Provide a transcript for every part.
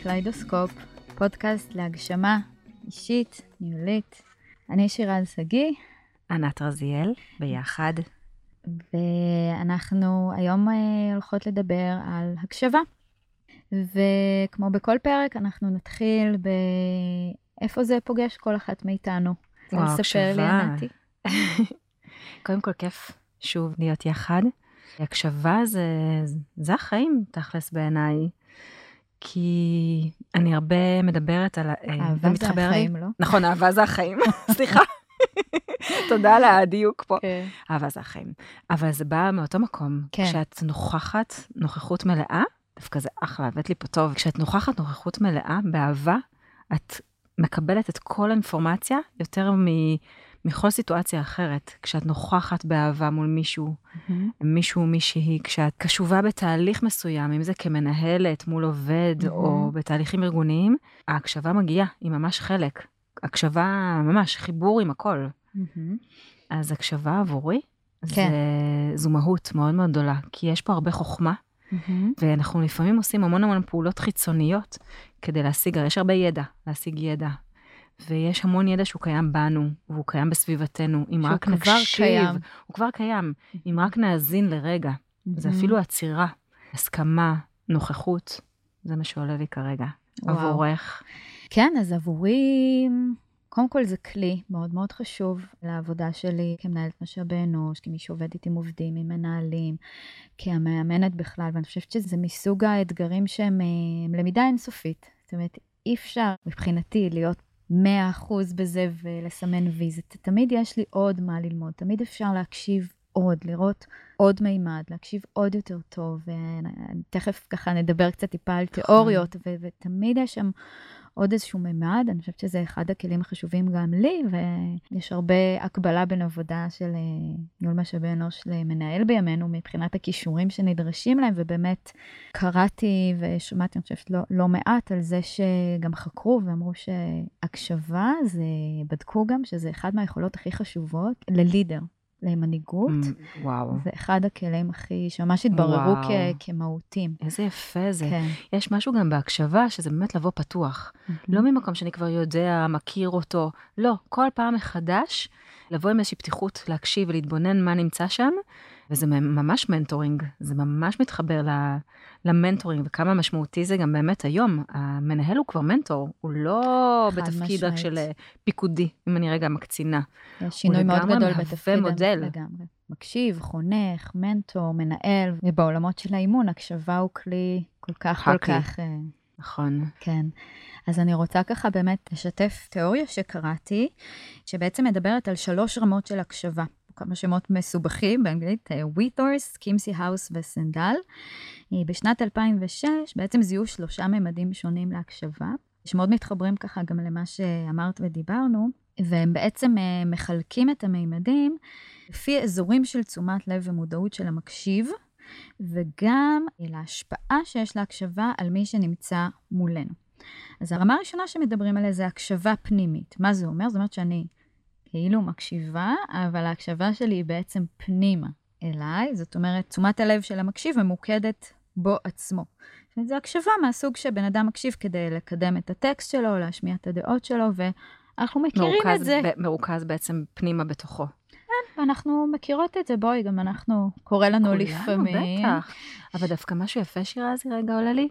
לקליידוסקופ, פודקאסט להגשמה אישית, ניהולית. אני שירז שגיא. ענת רזיאל, ביחד. ואנחנו היום אה, הולכות לדבר על הקשבה. וכמו בכל פרק, אנחנו נתחיל באיפה זה פוגש כל אחת מאיתנו. וואו, הקשבה. לי, ענתי. קודם כל, כיף שוב להיות יחד. הקשבה זה, זה החיים, תכלס בעיניי. כי אני הרבה מדברת על... אה, אהבה זה החיים, לי. לא? נכון, אהבה זה החיים, סליחה. תודה על הדיוק פה. כן. אהבה זה החיים. אבל זה בא מאותו מקום. כן. כשאת נוכחת נוכחות מלאה, דווקא זה אחלה, הבאת לי פה טוב. כשאת נוכחת נוכחות מלאה באהבה, את מקבלת את כל האינפורמציה יותר מ... מכל סיטואציה אחרת, כשאת נוכחת באהבה מול מישהו, mm-hmm. מישהו, מישהי, כשאת קשובה בתהליך מסוים, אם זה כמנהלת מול עובד, mm-hmm. או בתהליכים ארגוניים, ההקשבה מגיעה, היא ממש חלק. הקשבה, ממש, חיבור עם הכל. Mm-hmm. אז הקשבה עבורי, כן. זה, זו מהות מאוד מאוד גדולה, כי יש פה הרבה חוכמה, mm-hmm. ואנחנו לפעמים עושים המון המון פעולות חיצוניות כדי להשיג, יש הרבה ידע, להשיג ידע. ויש המון ידע שהוא קיים בנו, והוא קיים בסביבתנו. אם רק נקשיב, קיים. הוא כבר קיים. אם רק נאזין לרגע, זה אפילו עצירה, הסכמה, נוכחות, זה מה שעולה לי כרגע. וואו. עבורך. כן, אז עבורי, קודם כל זה כלי מאוד מאוד חשוב לעבודה שלי כמנהלת משאבי אנוש, כמי שעובדת עם עובדים, עם מנהלים, כמאמנת בכלל, ואני חושבת שזה מסוג האתגרים שהם למידה אינסופית. זאת אומרת, אי אפשר מבחינתי להיות 100% בזה ולסמן וי. זה תמיד יש לי עוד מה ללמוד, תמיד אפשר להקשיב עוד, לראות עוד מימד, להקשיב עוד יותר טוב, ותכף ככה נדבר קצת טיפה על נכון. תיאוריות, ו- ותמיד יש שם עוד איזשהו מימד, אני חושבת שזה אחד הכלים החשובים גם לי, ויש הרבה הקבלה בין עבודה של אה, ניהול משאבי אנוש למנהל בימינו, מבחינת הכישורים שנדרשים להם, ובאמת קראתי ושמעתי, אני חושבת, לא, לא מעט על זה שגם חקרו ואמרו שהקשבה, זה, בדקו גם שזה אחד מהיכולות הכי חשובות ל leader. למנהיגות. Mm, וואו. זה אחד הכלים הכי, שממש התבררו כ, כמהותים. איזה יפה זה. כן. יש משהו גם בהקשבה, שזה באמת לבוא פתוח. Mm-hmm. לא ממקום שאני כבר יודע, מכיר אותו. לא, כל פעם מחדש, לבוא עם איזושהי פתיחות, להקשיב ולהתבונן מה נמצא שם, וזה ממש mentoring, זה ממש מתחבר ל mentoring, וכמה משמעותי זה גם באמת היום. המנהל הוא כבר מנטור, הוא לא בתפקיד. רק של אה, פיקודי, אם אני רגע מקצינה. יש שינוי מאוד גדול בתפקיד. מודל. לגמרי. מקשיב, חונך, מנטור, מנהל, ובעולמות של האימון, הקשבה הוא כלי כל כך, כל כך... אה, נכון. כן. אז אני רוצה ככה באמת לשתף תיאוריה שקראתי, שבעצם מדברת על שלוש רמות של הקשבה. כמה שמות מסובכים באנגלית, ווית'ורס, קימסי האוס וסנדל. בשנת 2006 בעצם זיהו שלושה ממדים שונים להקשבה, שמאוד מתחברים ככה גם למה שאמרת ודיברנו, והם בעצם אה, מחלקים את המימדים לפי אזורים של תשומת לב ומודעות של המקשיב, וגם להשפעה שיש להקשבה על מי שנמצא מולנו. אז הרמה הראשונה שמדברים עליה זה הקשבה פנימית. מה זה אומר? זאת אומרת שאני כאילו מקשיבה, אבל ההקשבה שלי היא בעצם פנימה אליי, זאת אומרת, תשומת הלב של המקשיב ממוקדת בו עצמו. זו הקשבה מהסוג שבן אדם מקשיב כדי לקדם את הטקסט שלו, להשמיע את הדעות שלו, ואנחנו מכירים מרוכז, את זה. ב- מרוכז בעצם פנימה בתוכו. כן, ואנחנו מכירות את זה, בואי, גם אנחנו, קורה לנו כולנו, לפעמים. בטח. אבל דווקא משהו יפה שירה זה רגע עולה לי,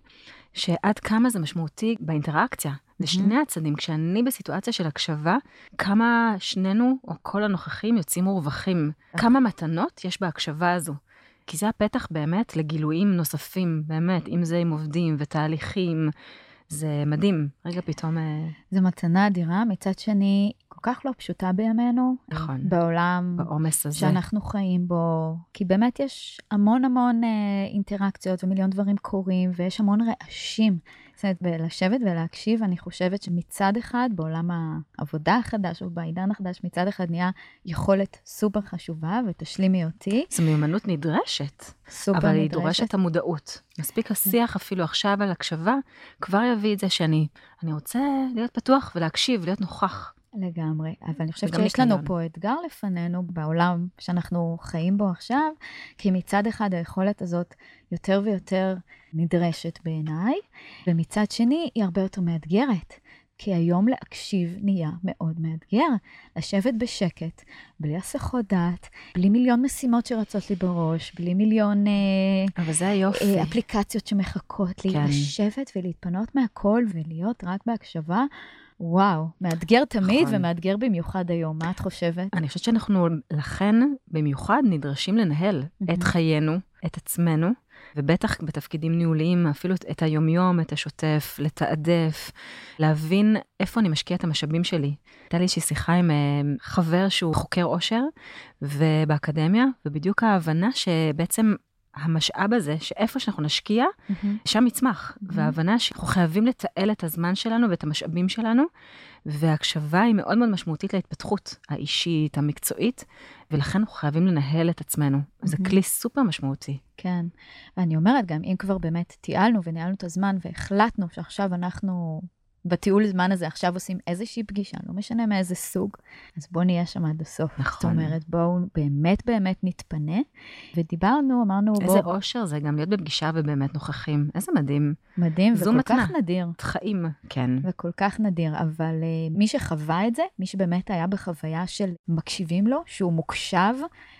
שעד כמה זה משמעותי באינטראקציה. לשני mm-hmm. הצדדים, כשאני בסיטואציה של הקשבה, כמה שנינו, או כל הנוכחים, יוצאים מורווחים. כמה מתנות יש בהקשבה הזו. כי זה הפתח באמת לגילויים נוספים, באמת, אם זה עם עובדים ותהליכים, זה מדהים. רגע, פתאום... אה, זה מתנה אדירה. מצד שני, כל כך לא פשוטה בימינו. נכון. בעולם... בעומס הזה. שאנחנו חיים בו. כי באמת יש המון המון אה, אינטראקציות ומיליון דברים קורים, ויש המון רעשים. זאת אומרת, בלשבת ולהקשיב, אני חושבת שמצד אחד, בעולם העבודה החדש או בעידן החדש, מצד אחד נהיה יכולת סופר חשובה, ותשלימי אותי. זו מיומנות נדרשת. סופר אבל נדרשת. אבל היא דורשת המודעות. מספיק השיח אפילו עכשיו על הקשבה, כבר יביא את זה שאני אני רוצה להיות פתוח ולהקשיב, להיות נוכח. לגמרי, אבל אני חושבת שיש לנו פה אתגר לפנינו בעולם שאנחנו חיים בו עכשיו, כי מצד אחד היכולת הזאת יותר ויותר נדרשת בעיניי, ומצד שני היא הרבה יותר מאתגרת. כי היום להקשיב נהיה מאוד מאתגר. לשבת בשקט, בלי הסחות דעת, בלי מיליון משימות שרצות לי בראש, בלי מיליון... אה, אבל זה היופי. אה, אפליקציות שמחכות לי, כן. לשבת ולהתפנות מהכל ולהיות רק בהקשבה. וואו, מאתגר תמיד נכון. ומאתגר במיוחד היום. מה את חושבת? אני חושבת שאנחנו לכן במיוחד נדרשים לנהל mm-hmm. את חיינו, את עצמנו, ובטח בתפקידים ניהוליים, אפילו את היומיום, את השוטף, לתעדף, להבין איפה אני משקיע את המשאבים שלי. הייתה לי איזושהי שיחה עם אה, חבר שהוא חוקר עושר, ובאקדמיה, ובדיוק ההבנה שבעצם המשאב הזה, שאיפה שאנחנו נשקיע, mm-hmm. שם יצמח. Mm-hmm. וההבנה שאנחנו חייבים לתעל את הזמן שלנו ואת המשאבים שלנו, והקשבה היא מאוד מאוד משמעותית להתפתחות האישית, המקצועית, ולכן אנחנו חייבים לנהל את עצמנו. Mm-hmm. זה כלי סופר משמעותי. כן, ואני אומרת גם, אם כבר באמת תיעלנו וניהלנו את הזמן והחלטנו שעכשיו אנחנו בטיול זמן הזה עכשיו עושים איזושהי פגישה, לא משנה מאיזה סוג, אז בואו נהיה שם עד הסוף. נכון. זאת אומרת, בואו באמת באמת נתפנה. ודיברנו, אמרנו, בואו... איזה. אושר זה גם להיות בפגישה ובאמת נוכחים. איזה מדהים. מדהים, וכל מתנה. כך נדיר. חיים, כן. וכל כך נדיר, אבל uh, מי שחווה את זה, מי שבאמת היה בחוויה של מקשיבים לו, שהוא מוקשב,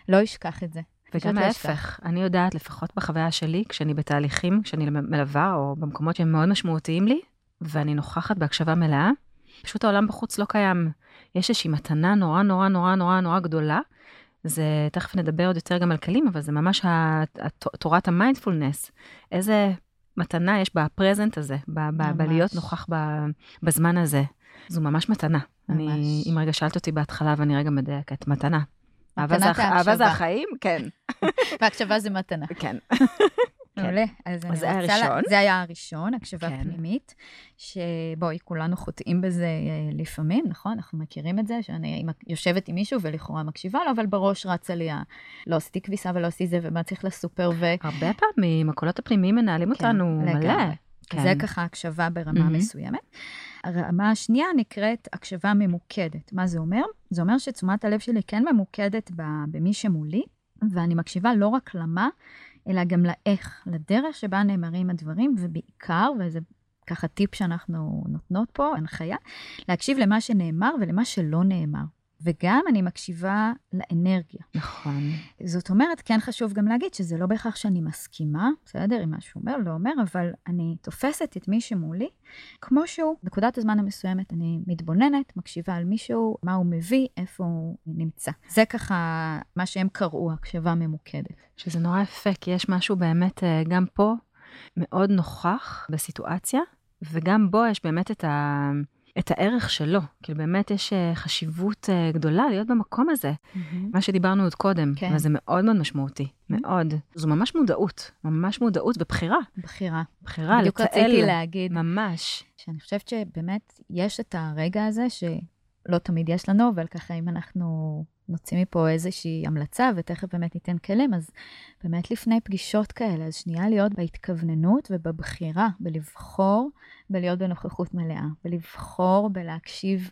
לא ישכח את זה. וגם לא ההפך, אני יודעת, לפחות בחוויה שלי, כשאני בתהליכים, כשאני מלווה, או במקומות שהם מאוד משמעותיים לי, ואני נוכחת בהקשבה מלאה, פשוט העולם בחוץ לא קיים. יש איזושהי מתנה נורא נורא נורא נורא נורא גדולה. זה, תכף נדבר עוד יותר גם על כלים, אבל זה ממש תורת המיינדפולנס. איזה מתנה יש בפרזנט הזה, בלהיות נוכח בזמן הזה. זו ממש מתנה. ממש. אני, אם רגע שאלת אותי בהתחלה ואני רגע מדייקת, מתנה. אהבה זה החיים? כן. והקשבה זה מתנה. כן. כן. מעולה. אז אז זה היה הראשון. זה היה הראשון, הקשבה כן. פנימית, שבואי, כולנו חוטאים בזה אה, לפעמים, נכון? אנחנו מכירים את זה, שאני יושבת עם מישהו ולכאורה מקשיבה לו, אבל בראש רצה לי, לא עשיתי כביסה ולא עשיתי זה, ומה צריך לסופר, ו... הרבה פעמים הקולות הפנימיים מנהלים כן, אותנו לגמרי. מלא. כן. זה ככה הקשבה ברמה mm-hmm. מסוימת. הרמה השנייה נקראת הקשבה ממוקדת. מה זה אומר? זה אומר שתשומת הלב שלי כן ממוקדת במי שמולי, ואני מקשיבה לא רק למה, אלא גם לאיך, לדרך שבה נאמרים הדברים, ובעיקר, וזה ככה טיפ שאנחנו נותנות פה, הנחיה, להקשיב למה שנאמר ולמה שלא נאמר. וגם אני מקשיבה לאנרגיה. נכון. זאת אומרת, כן חשוב גם להגיד שזה לא בהכרח שאני מסכימה, בסדר, עם מה שהוא אומר, לא אומר, אבל אני תופסת את מי שמולי כמו שהוא. נקודת הזמן המסוימת אני מתבוננת, מקשיבה על מישהו, מה הוא מביא, איפה הוא נמצא. זה ככה מה שהם קראו, הקשבה ממוקדת. שזה נורא יפה, כי יש משהו באמת אה, גם פה מאוד נוכח בסיטואציה, וגם בו יש באמת את ה... את הערך שלו. כאילו באמת יש אה, חשיבות אה, גדולה להיות במקום הזה, mm-hmm. מה שדיברנו עוד קודם, כן. וזה מאוד מאוד משמעותי, mm-hmm. מאוד. זו ממש מודעות, ממש מודעות ובחירה. בחירה. בחירה, לתעל. בדיוק רציתי להגיד. ממש. שאני חושבת שבאמת יש את הרגע הזה שלא תמיד יש לנו, אבל ככה אם אנחנו נוציא מפה איזושהי המלצה, ותכף באמת ניתן כלים, אז באמת לפני פגישות כאלה, אז שנייה להיות בהתכווננות ובבחירה, בלבחור בלהיות בנוכחות מלאה, ולבחור בלהקשיב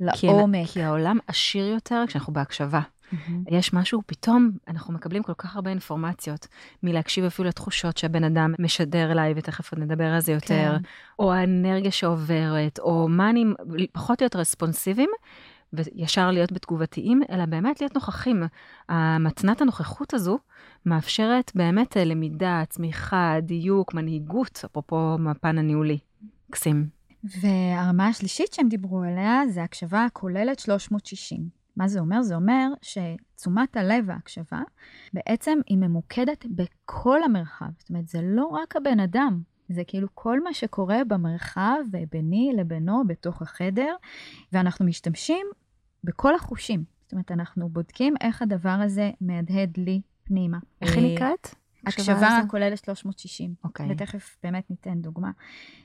לעומק. כי, כי העולם עשיר יותר כשאנחנו בהקשבה. Mm-hmm. יש משהו, פתאום אנחנו מקבלים כל כך הרבה אינפורמציות מלהקשיב אפילו לתחושות שהבן אדם משדר אליי, ותכף עוד נדבר על זה יותר, כן. או האנרגיה שעוברת, או מה אני, פחות להיות רספונסיביים, וישר להיות בתגובתיים, אלא באמת להיות נוכחים. המתנת הנוכחות הזו מאפשרת באמת אה, למידה, צמיחה, דיוק, מנהיגות, אפרופו מהפן הניהולי. מקסים. והרמה השלישית שהם דיברו עליה זה הקשבה הכוללת 360. מה זה אומר? זה אומר שתשומת הלב וההקשבה בעצם היא ממוקדת בכל המרחב. זאת אומרת, זה לא רק הבן אדם, זה כאילו כל מה שקורה במרחב ביני לבינו בתוך החדר, ואנחנו משתמשים בכל החושים. זאת אומרת, אנחנו בודקים איך הדבר הזה מהדהד לי פנימה. איך היא נקראת? הקשבה כוללת 360. אוקיי. ותכף באמת ניתן דוגמה.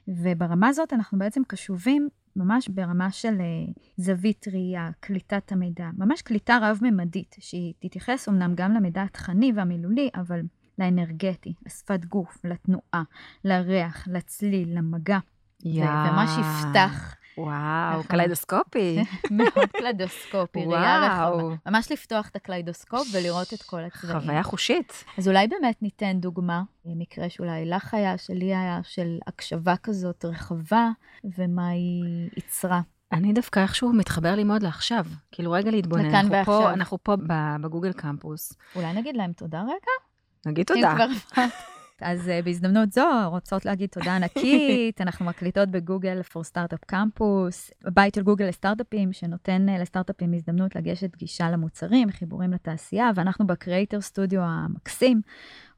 וברמה הזאת אנחנו בעצם קשובים ממש ברמה של uh, זווית ראייה, קליטת המידע, ממש קליטה רב-ממדית, שהיא תתייחס אמנם גם למידע התכני והמילולי, אבל לאנרגטי, לשפת גוף, לתנועה, לריח, לצליל, למגע. Yeah. וממש יפתח וואו, קליידוסקופי. מאוד קליידוסקופי, ראייה רחבה. ממש לפתוח את הקליידוסקופ ולראות את כל הצבעים. חוויה חושית. אז אולי באמת ניתן דוגמה, מקרה שאולי לך היה, שלי היה, של הקשבה כזאת רחבה, ומה היא יצרה. אני דווקא איכשהו מתחבר לי מאוד לעכשיו. כאילו, רגע להתבונן. לכאן ועכשיו. פה, אנחנו פה בגוגל קמפוס. אולי נגיד להם תודה רגע? נגיד תודה. אז uh, בהזדמנות זו, רוצות להגיד תודה ענקית. אנחנו מקליטות בגוגל for Startup Campus, בית של גוגל לסטארט-אפים, שנותן uh, לסטארט-אפים הזדמנות לגשת גישה למוצרים, חיבורים לתעשייה, ואנחנו בקריאייטר סטודיו המקסים.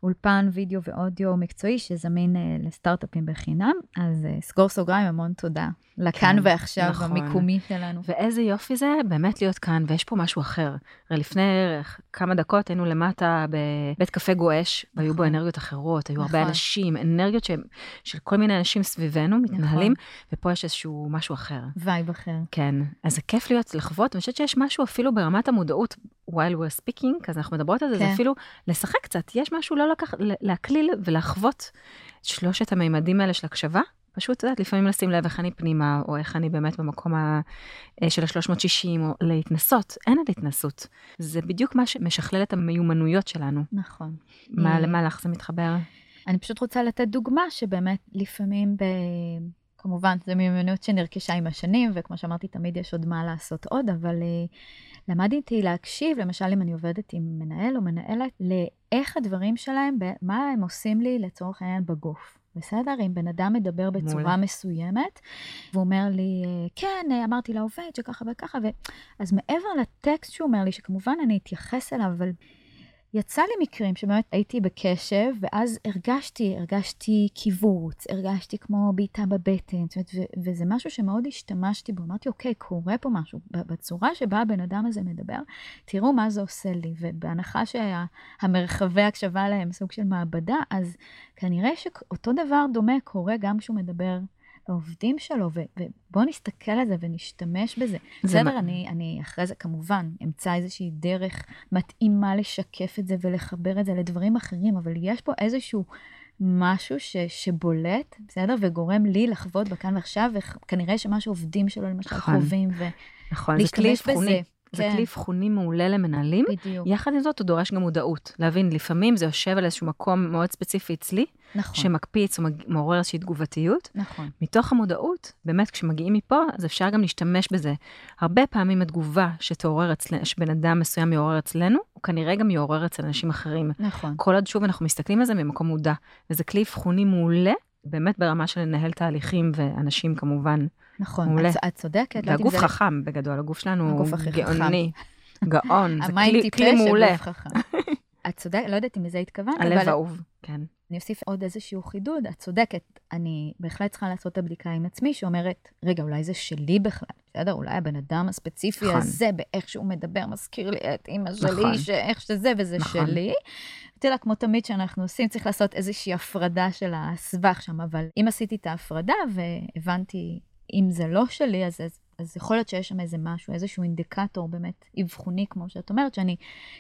אולפן וידאו ואודיו מקצועי שזמין uh, לסטארט-אפים בחינם. אז uh, סגור סוגריים, המון תודה. לכאן כן, ועכשיו, נכון. המיקומי שלנו. ואיזה יופי זה באמת להיות כאן, ויש פה משהו אחר. הרי לפני כמה דקות היינו למטה בבית קפה גועש, נכון. והיו בו נכון. אנרגיות אחרות, היו נכון. הרבה אנשים, אנרגיות ש... של כל מיני אנשים סביבנו מתנהלים, נכון. ופה יש איזשהו משהו אחר. vibe אחר. כן, אז זה כיף להיות, לחוות, ואני חושבת שיש משהו אפילו ברמת המודעות, while we're speaking, אז אנחנו מדברות על זה, כן. זה אפילו לשחק קצת, יש משהו לא לקח, להקליל ולחוות שלושת המימדים האלה של הקשבה. פשוט, את יודעת, לפעמים לשים לב איך אני פנימה, או איך אני באמת במקום ה, אה, של ה-360, או להתנסות. אין על התנסות. זה בדיוק מה שמשכלל את המיומנויות שלנו. נכון. מה, למה לך זה מתחבר? אני פשוט רוצה לתת דוגמה שבאמת לפעמים ב... כמובן, זו מיומנות שנרכשה עם השנים, וכמו שאמרתי, תמיד יש עוד מה לעשות עוד, אבל uh, למדתי להקשיב, למשל אם אני עובדת עם מנהל או מנהלת, לאיך הדברים שלהם, מה הם עושים לי לצורך העניין בגוף. בסדר? אם בן אדם מדבר בצורה מולה. מסוימת, והוא אומר לי, כן, אמרתי לעובד שככה וככה, ו... אז מעבר לטקסט שהוא אומר לי, שכמובן אני אתייחס אליו, אבל יצא לי מקרים שבאמת הייתי בקשב, ואז הרגשתי, הרגשתי קיבוץ, הרגשתי כמו בעיטה בבטן, זאת אומרת, ו- וזה משהו שמאוד השתמשתי בו. אמרתי, אוקיי, קורה פה משהו. בצורה שבה הבן אדם הזה מדבר, תראו מה זה עושה לי. ובהנחה שהמרחבי הקשבה להם סוג של מעבדה, אז כנראה שאותו דבר דומה קורה גם כשהוא מדבר העובדים שלו, ובואו נסתכל על זה ונשתמש בזה. בסדר, מה... אני, אני אחרי זה כמובן אמצא איזושהי דרך מתאימה לשקף את זה ולחבר את זה לדברים אחרים, אבל יש פה איזשהו משהו ש, שבולט, בסדר? וגורם לי לחוות בכאן ועכשיו, וכנראה שמה שעובדים שלו למשל נכון. חווים, ולהשתמש נכון, בזה. זה כן. כלי אבחוני מעולה למנהלים. בדיוק. יחד עם זאת, הוא דורש גם מודעות. להבין, לפעמים זה יושב על איזשהו מקום מאוד ספציפי אצלי, נכון. שמקפיץ ומעורר איזושהי תגובתיות. נכון. מתוך המודעות, באמת, כשמגיעים מפה, אז אפשר גם להשתמש בזה. הרבה פעמים התגובה שתעורר אצלנו, שבן אדם מסוים יעורר אצלנו, הוא כנראה גם יעורר אצל אנשים אחרים. נכון. כל עוד שוב אנחנו מסתכלים על זה ממקום מודע. וזה כלי אבחוני מעולה, באמת ברמה של לנהל תהליכים ואנשים כמובן. נכון, מעולה. את, את צודקת. והגוף לא חכם זה... בגדול, הגוף שלנו הוא גאוני. גאון, זה כלי, כלי מעולה. את צודקת, לא יודעת אם לזה התכוונת, אבל... הלב האהוב, כן. אני אוסיף עוד איזשהו חידוד, את צודקת, אני בהחלט צריכה לעשות את הבדיקה עם עצמי, שאומרת, רגע, אולי זה שלי בכלל, בסדר? אולי הבן אדם הספציפי נכון. הזה, באיך שהוא מדבר, מזכיר לי את אימא שלי, נכון. שאיך שזה וזה נכון. שלי. אתה יודע, כמו תמיד שאנחנו עושים, צריך לעשות איזושהי הפרדה של הסבך שם, אבל אם עשיתי את ההפרדה והבנתי אם זה לא שלי, אז, אז אז יכול להיות שיש שם איזה משהו, איזשהו אינדיקטור באמת אבחוני, כמו שאת אומרת, שאני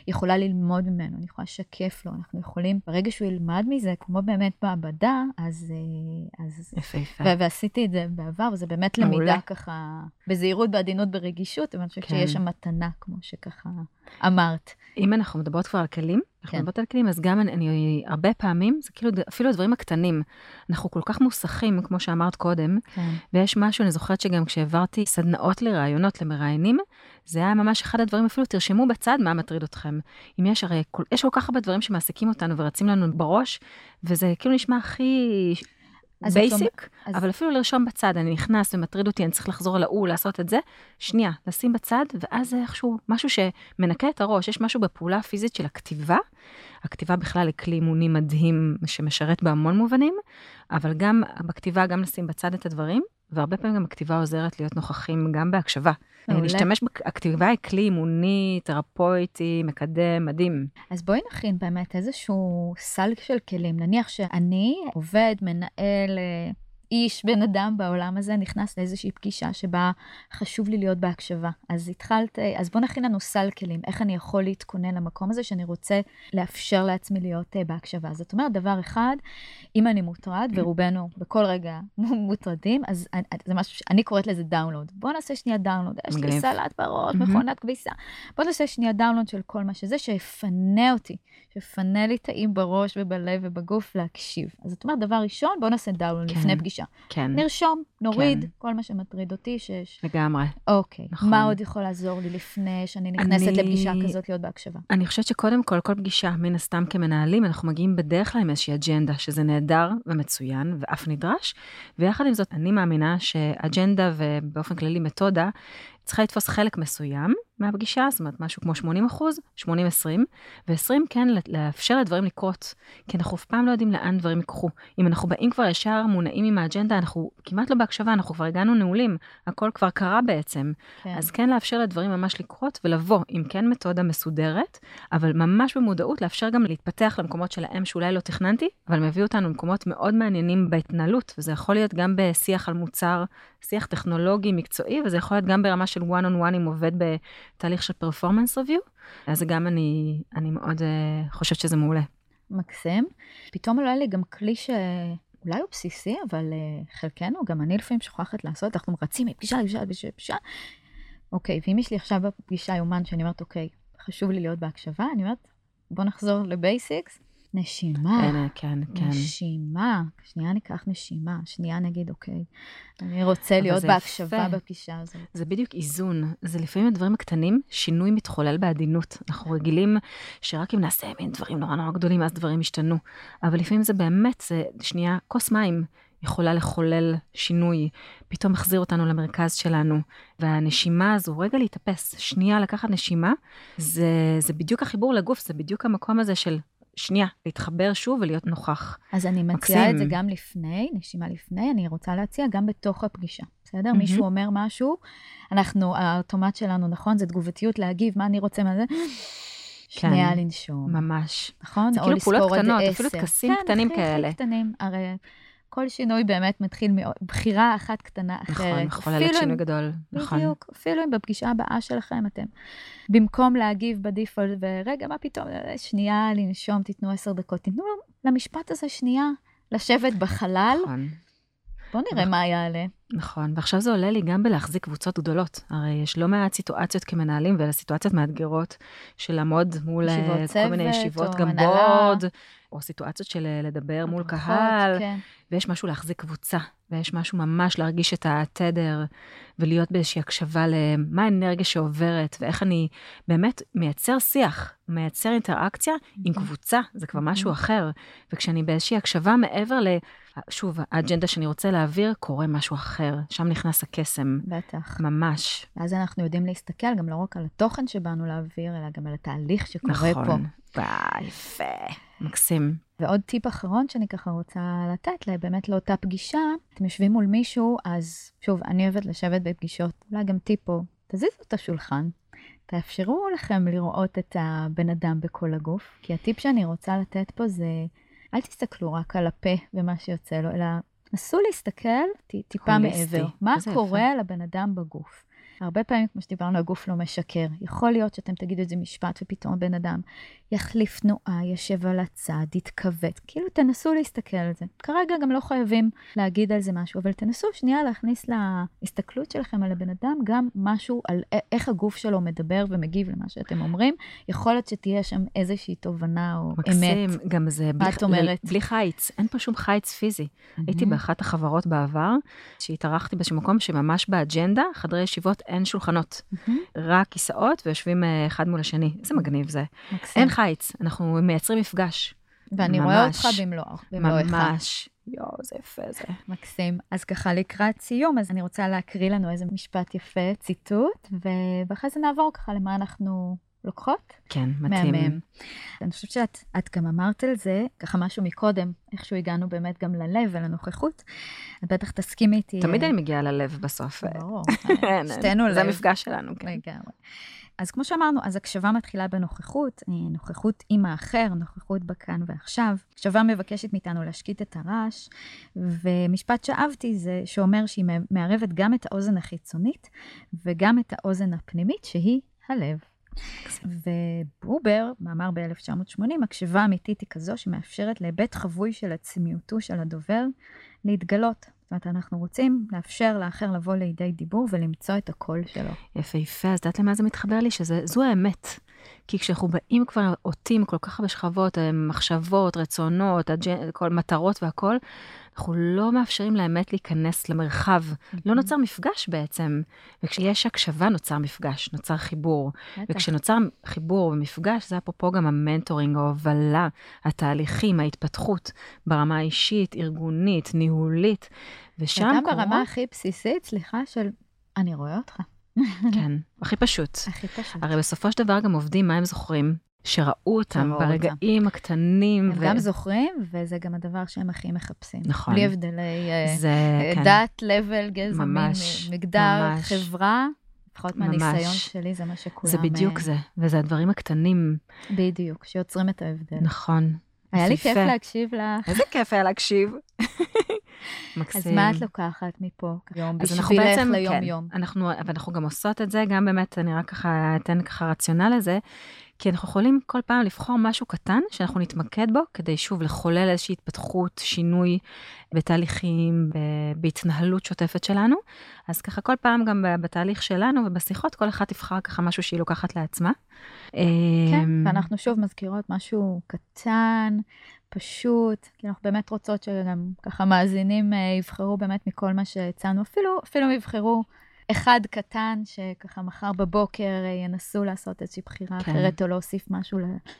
יכולה ללמוד ממנו, אני יכולה לשקף לו, אנחנו יכולים, ברגע שהוא ילמד מזה, כמו באמת מעבדה, אז... אה, אז יפה, יפה. ועשיתי את זה בעבר, וזה באמת למידה מעולה. ככה, בזהירות, בעדינות, ברגישות, אבל אני חושבת כן. שיש שם מתנה, כמו שככה אמרת. אם אנחנו מדברות כבר על כלים, אנחנו. מדברות על כלים, אז גם אני, אני, הרבה פעמים, זה כאילו אפילו הדברים הקטנים, אנחנו כל כך מוסכים, כמו שאמרת קודם, כן. ויש משהו, אני זוכרת שגם כשהעברתי סדנאות לראיונות למראיינים, זה היה ממש אחד הדברים, אפילו תרשמו בצד מה מטריד אתכם. אם יש הרי, יש כל כך הרבה דברים שמעסיקים אותנו ורצים לנו בראש, וזה כאילו נשמע הכי basic, אז... אבל אפילו לרשום בצד, אני נכנס ומטריד אותי, אני צריך לחזור להוא, לעשות את זה, שנייה, לשים בצד, ואז זה איכשהו משהו שמנקה את הראש. יש משהו בפעולה הפיזית של הכתיבה. הכתיבה בכלל היא כלי אימוני מדהים שמשרת בהמון מובנים, אבל גם בכתיבה, גם לשים בצד את הדברים, והרבה פעמים גם הכתיבה עוזרת להיות נוכחים גם בהקשבה. מעולה. להשתמש בכתיבה היא כלי אימוני, תרפויטי, מקדם, מדהים. אז בואי נכין באמת איזשהו סל של כלים. נניח שאני עובד, מנהל, איש, בן אדם בעולם הזה, נכנס לאיזושהי פגישה שבה חשוב לי להיות בהקשבה. אז התחלת, אז בוא נכין לנו סל כלים, איך אני יכול להתכונן למקום הזה שאני רוצה לאפשר לעצמי להיות uh, בהקשבה. זאת אומרת, דבר אחד, אם אני מוטרד, ורובנו בכל רגע מוטרדים, אז זה משהו שאני קוראת לזה download. בוא נעשה שנייה download, יש לי סלט בראש, מכונת כביסה. בוא נעשה שנייה download של כל מה שזה, שיפנה אותי, שיפנה לי תאים בראש ובלב ובגוף להקשיב. אז זאת אומרת, דבר ראשון, בוא נעשה download כן. לפני פגישה. כן. נרשום, נוריד כן. כל מה שמטריד אותי שיש. לגמרי. אוקיי. נכון. מה עוד יכול לעזור לי לפני שאני נכנסת אני... לפגישה כזאת להיות בהקשבה? אני חושבת שקודם כל, כל פגישה, מן הסתם כמנהלים, אנחנו מגיעים בדרך כלל עם איזושהי אג'נדה, שזה נהדר ומצוין ואף נדרש, ויחד עם זאת, אני מאמינה שאג'נדה ובאופן כללי מתודה, צריכה לתפוס חלק מסוים מהפגישה, זאת אומרת, משהו כמו 80 אחוז, 80-20, ו-20 כן לאפשר לדברים לקרות, כי אנחנו אף פעם לא יודעים לאן דברים יקחו. אם אנחנו באים כבר ישר מונעים עם האג'נדה, אנחנו כמעט לא בהקשבה, אנחנו כבר הגענו נעולים, הכל כבר קרה בעצם. כן. אז כן לאפשר לדברים ממש לקרות ולבוא עם כן מתודה מסודרת, אבל ממש במודעות לאפשר גם להתפתח למקומות שלהם שאולי לא תכננתי, אבל מביא אותנו למקומות מאוד מעניינים בהתנהלות, וזה יכול להיות גם בשיח על מוצר, שיח טכנולוגי, מקצועי, וזה יכול להיות גם ברמה של one on one עם עובד בתהליך של פרפורמנס ריוויו, אז גם אני, אני מאוד uh, חושבת שזה מעולה. מקסים. פתאום עולה לי גם כלי שאולי הוא בסיסי, אבל uh, חלקנו, גם אני לפעמים שוכחת לעשות, אנחנו רצים מפגישה לפגישה לפגישה. אוקיי, ואם יש לי עכשיו בפגישה יומן שאני אומרת, אוקיי, חשוב לי להיות בהקשבה, אני אומרת, בוא נחזור לבייסיקס, נשימה. כן, כן, כן. נשימה. שנייה ניקח נשימה, שנייה נגיד, אוקיי, אני רוצה להיות בהקשבה בפגישה הזאת. זה בדיוק איזון. זה לפעמים הדברים הקטנים, שינוי מתחולל בעדינות. אנחנו רגילים שרק אם נעשה מין דברים נורא נורא גדולים, אז דברים ישתנו. אבל לפעמים זה באמת, זה שנייה, כוס מים. יכולה לחולל שינוי, פתאום מחזיר אותנו למרכז שלנו. והנשימה הזו, רגע להתאפס, שנייה לקחת נשימה, זה, זה בדיוק החיבור לגוף, זה בדיוק המקום הזה של שנייה, להתחבר שוב ולהיות נוכח. אז אני מציעה מקסים. את זה גם לפני, נשימה לפני, אני רוצה להציע גם בתוך הפגישה, בסדר? Mm-hmm. מישהו אומר משהו, אנחנו, האוטומט שלנו, נכון? זה תגובתיות להגיב, מה אני רוצה, מה זה? כן. שנייה לנשום. ממש. נכון? זה כאילו פעולות קטנות, אפילו טקסים כן, קטנים כאלה. כן, הכי קטנים. הרי כל שינוי באמת מתחיל מבחירה אחת קטנה נכון, אחרת. נכון, מחוללת שינוי גדול. נכון. בדיוק, אפילו אם בפגישה הבאה שלכם אתם, במקום להגיב בדיפולט, ורגע, מה פתאום, שנייה לנשום, תיתנו עשר דקות, תיתנו למשפט הזה שנייה לשבת בחלל. נכון. בואו נראה נכון. מה יעלה. נכון, ועכשיו זה עולה לי גם בלהחזיק קבוצות גדולות. הרי יש לא מעט סיטואציות כמנהלים, ואלה סיטואציות מאתגרות של לעמוד מול אה, כל מיני ישיבות, גם בורד, או סיטואציות של אה, לדבר מול קהל, כן. ויש משהו להחזיק קבוצה, ויש משהו ממש להרגיש את התדר, ולהיות באיזושהי הקשבה למה האנרגיה שעוברת, ואיך אני באמת מייצר שיח, מייצר אינטראקציה עם קבוצה, זה כבר משהו אחר. וכשאני באיזושהי הקשבה מעבר ל... שוב, האג'נדה שאני רוצה להעביר, קורה משהו אחר. שם נכנס הקסם. בטח. ממש. אז אנחנו יודעים להסתכל גם לא רק על התוכן שבאנו להעביר, אלא גם על התהליך שקורה נכון. פה. נכון. יפה. מקסים. ועוד טיפ אחרון שאני ככה רוצה לתת, באמת לאותה פגישה, אתם יושבים מול מישהו, אז שוב, אני אוהבת לשבת בפגישות, אולי גם טיפ פה, תזיזו את השולחן, תאפשרו לכם לראות את הבן אדם בכל הגוף, כי הטיפ שאני רוצה לתת פה זה, אל תסתכלו רק על הפה ומה שיוצא לו, אלא נסו להסתכל טיפה מעבר. מה קורה יפה. לבן אדם בגוף? הרבה פעמים, כמו שדיברנו, הגוף לא משקר. יכול להיות שאתם תגידו איזה משפט ופתאום הבן אדם יחליף תנועה, יושב על הצד, יתכווץ. כאילו, תנסו להסתכל על זה. כרגע גם לא חייבים להגיד על זה משהו, אבל תנסו שנייה להכניס להסתכלות שלכם על הבן אדם גם משהו על איך הגוף שלו מדבר ומגיב למה שאתם אומרים. יכול להיות שתהיה שם איזושהי תובנה או מקסים, אמת. מקסים, גם זה בלי, אומרת? בלי חיץ. אין פה שום חיץ פיזי. Mm-hmm. הייתי באחת החברות בעבר, שהתארחתי באיזשהו מקום שממש באג'נדה, חדרי ישיבות אין שולחנות, mm-hmm. רק כיסאות ויושבים אה, אחד מול השני. איזה מגניב זה. מקסים. אין חיץ, אנחנו מייצרים מפגש. ואני ממש, רואה אותך במלואך. ממש. יואו, זה יפה זה. מקסים. אז ככה לקראת סיום, אז אני רוצה להקריא לנו איזה משפט יפה, ציטוט, ואחרי זה נעבור ככה למה אנחנו לוקחות. כן, מתאים. מהמם. אני חושבת שאת גם אמרת על זה, ככה משהו מקודם, איכשהו הגענו באמת גם ללב ולנוכחות. את בטח תסכימי איתי. תמיד אני מגיעה ללב בסוף. ברור, שתינו לב. זה המפגש שלנו, כן. לגמרי. אז כמו שאמרנו, אז הקשבה מתחילה בנוכחות, אה, נוכחות עם האחר, נוכחות בכאן ועכשיו. הקשבה מבקשת מאיתנו להשקיט את הרעש, ומשפט שאהבתי זה שאומר שהיא מערבת גם את האוזן החיצונית וגם את האוזן הפנימית, שהיא הלב. ובובר, מאמר ב-1980, הקשבה אמיתית היא כזו שמאפשרת להיבט חבוי של עצמיותו של הדובר להתגלות. זאת אומרת, אנחנו רוצים לאפשר לאחר לבוא לידי דיבור ולמצוא את הקול שלו. יפהפה, אז יודעת למה זה מתחבר לי? שזו האמת. כי כשאנחנו באים כבר עוטים כל כך הרבה שכבות, אה, מחשבות, רצונות, אג'נ... כל מטרות והכול, אנחנו לא מאפשרים לאמת להיכנס למרחב. Mm-hmm. לא נוצר מפגש בעצם. וכשיש הקשבה נוצר מפגש, נוצר חיבור. וכשנוצר חיבור ומפגש, זה אפרופו גם המנטורינג, ההובלה, התהליכים, ההתפתחות ברמה האישית, ארגונית, ניהולית. ושם. וגם ברמה הכי בסיסית, סליחה, של אני רואה אותך. כן, הכי פשוט. הכי פשוט. הרי בסופו של דבר גם עובדים, מה הם זוכרים? שראו אותם ברגעים אותם. הקטנים. הם ו... גם זוכרים, וזה גם הדבר שהם הכי מחפשים. נכון. בלי הבדלי אה, זה, uh, כן. דת, לבל, גזע, מין, מגדר, ממש. חברה. לפחות מהניסיון שלי, זה מה שכולם... זה בדיוק זה, וזה הדברים הקטנים. בדיוק, שיוצרים את ההבדל. נכון. היה לי כיף להקשיב לך. איזה כיף היה להקשיב. מקסים. אז מה את לוקחת מפה יום בשבילך ליום-יום? כן, אנחנו, ואנחנו גם עושות את זה, גם באמת, אני רק ככה אתן ככה רציונל לזה, כי אנחנו יכולים כל פעם לבחור משהו קטן שאנחנו נתמקד בו, כדי שוב לחולל איזושהי התפתחות, שינוי בתהליכים, בהתנהלות שוטפת שלנו. אז ככה כל פעם גם בתהליך שלנו ובשיחות, כל אחת תבחר ככה משהו שהיא לוקחת לעצמה. כן, אמ, ואנחנו שוב מזכירות משהו קטן, פשוט, כי אנחנו באמת רוצות שגם ככה מאזינים אה, יבחרו באמת מכל מה שהצענו, אפילו, אפילו יבחרו אחד קטן, שככה מחר בבוקר אה, ינסו לעשות איזושהי בחירה כן. אחרת, או להוסיף משהו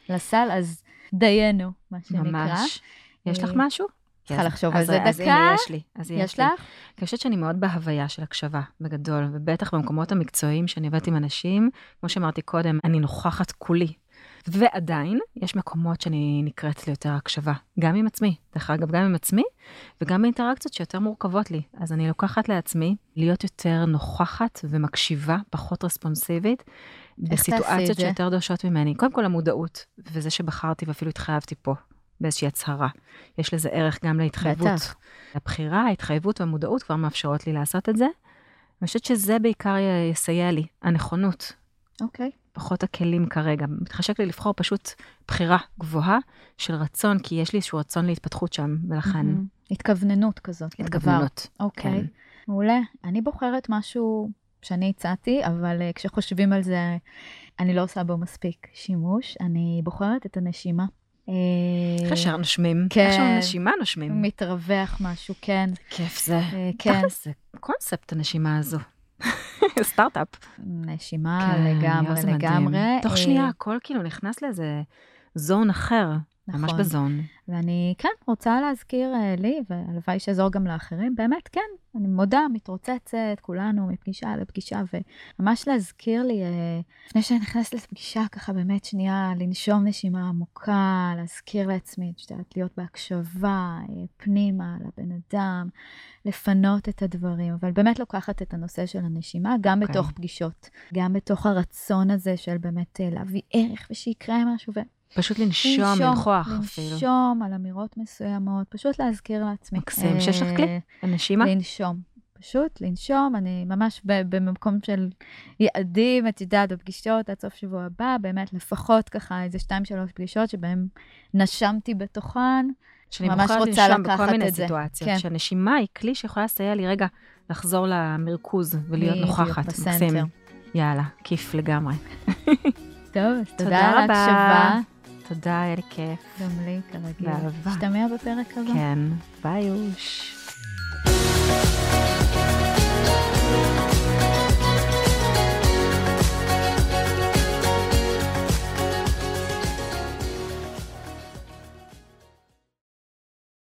לסל, אז דיינו, מה שנקרא. ממש. יש לך אה, משהו? צריכה לחשוב על זה דקה. אז הנה, יש לי. אז יש, יש לך? אני חושבת שאני מאוד בהוויה של הקשבה, בגדול, ובטח במקומות המקצועיים שאני עובדת עם אנשים, כמו שאמרתי קודם, אני נוכחת כולי ועדיין, יש מקומות שאני נקראת ליותר הקשבה, גם עם עצמי. דרך אגב, גם עם עצמי, וגם באינטראקציות שיותר מורכבות לי. אז אני לוקחת לעצמי להיות יותר נוכחת ומקשיבה, פחות רספונסיבית, בסיטואציות שיותר דורשות ממני. קודם כל המודעות, וזה שבחרתי ואפילו התחייבתי פה. באיזושהי הצהרה. יש לזה ערך גם להתחייבות. בטח. הבחירה, ההתחייבות והמודעות כבר מאפשרות לי לעשות את זה. אני חושבת שזה בעיקר יסייע לי, הנכונות. אוקיי. Okay. פחות הכלים כרגע. מתחשק לי לבחור פשוט בחירה גבוהה של רצון, כי יש לי איזשהו רצון להתפתחות שם, ולכן... Mm-hmm. התכווננות כזאת. התכווננות, אוקיי. Okay. כן. מעולה. אני בוחרת משהו שאני הצעתי, אבל uh, כשחושבים על זה, אני לא עושה בו מספיק שימוש. אני בוחרת את הנשימה. כאשר אה, נושמים. כן. כאשר נשימה נושמים. מתרווח משהו, כן. כיף זה. אה, כן. זה קונספט הנשימה הזו. סטארט-אפ. נשימה כן, לגמרי, לגמרי. תוך שנייה הכל כאילו נכנס לאיזה זון אחר. נכון. ממש בזון. ואני כן רוצה להזכיר uh, לי, והלוואי שיעזור גם לאחרים, באמת, כן, אני מודה, מתרוצצת, כולנו מפגישה לפגישה, וממש להזכיר לי, uh, לפני שאני נכנסת לפגישה, ככה באמת שנייה, לנשום נשימה עמוקה, להזכיר לעצמי, את יודעת, להיות בהקשבה, uh, פנימה, לבן אדם, לפנות את הדברים, אבל באמת לוקחת את הנושא של הנשימה, גם okay. אוקיי. בתוך פגישות, גם בתוך הרצון הזה של באמת uh, להביא ערך ושיקרה משהו. פשוט לנשום, לנכוח אפילו. לנשום על אמירות מסוימות, פשוט להזכיר לעצמי. מקסים, שיש לך כלי? הנשימה? לנשום. פשוט לנשום, אני ממש במקום של יעדים, את יודעת, בפגישות עד סוף שבוע הבא, באמת לפחות ככה איזה שתיים, שלוש פגישות שבהן נשמתי בתוכן. שאני ממש רוצה לקחת בכל מיני סיטואציות, כן. שהנשימה היא כלי שיכולה לסייע לי רגע לחזור למרכוז ולהיות נוכחת. מקסים. יאללה, כיף לגמרי. טוב, תודה על ההקשבה. תודה, היה לי כיף. גם לי, כרגיל. באהבה. נשתמע בפרק הבא. כן. ביי, אוש. thank you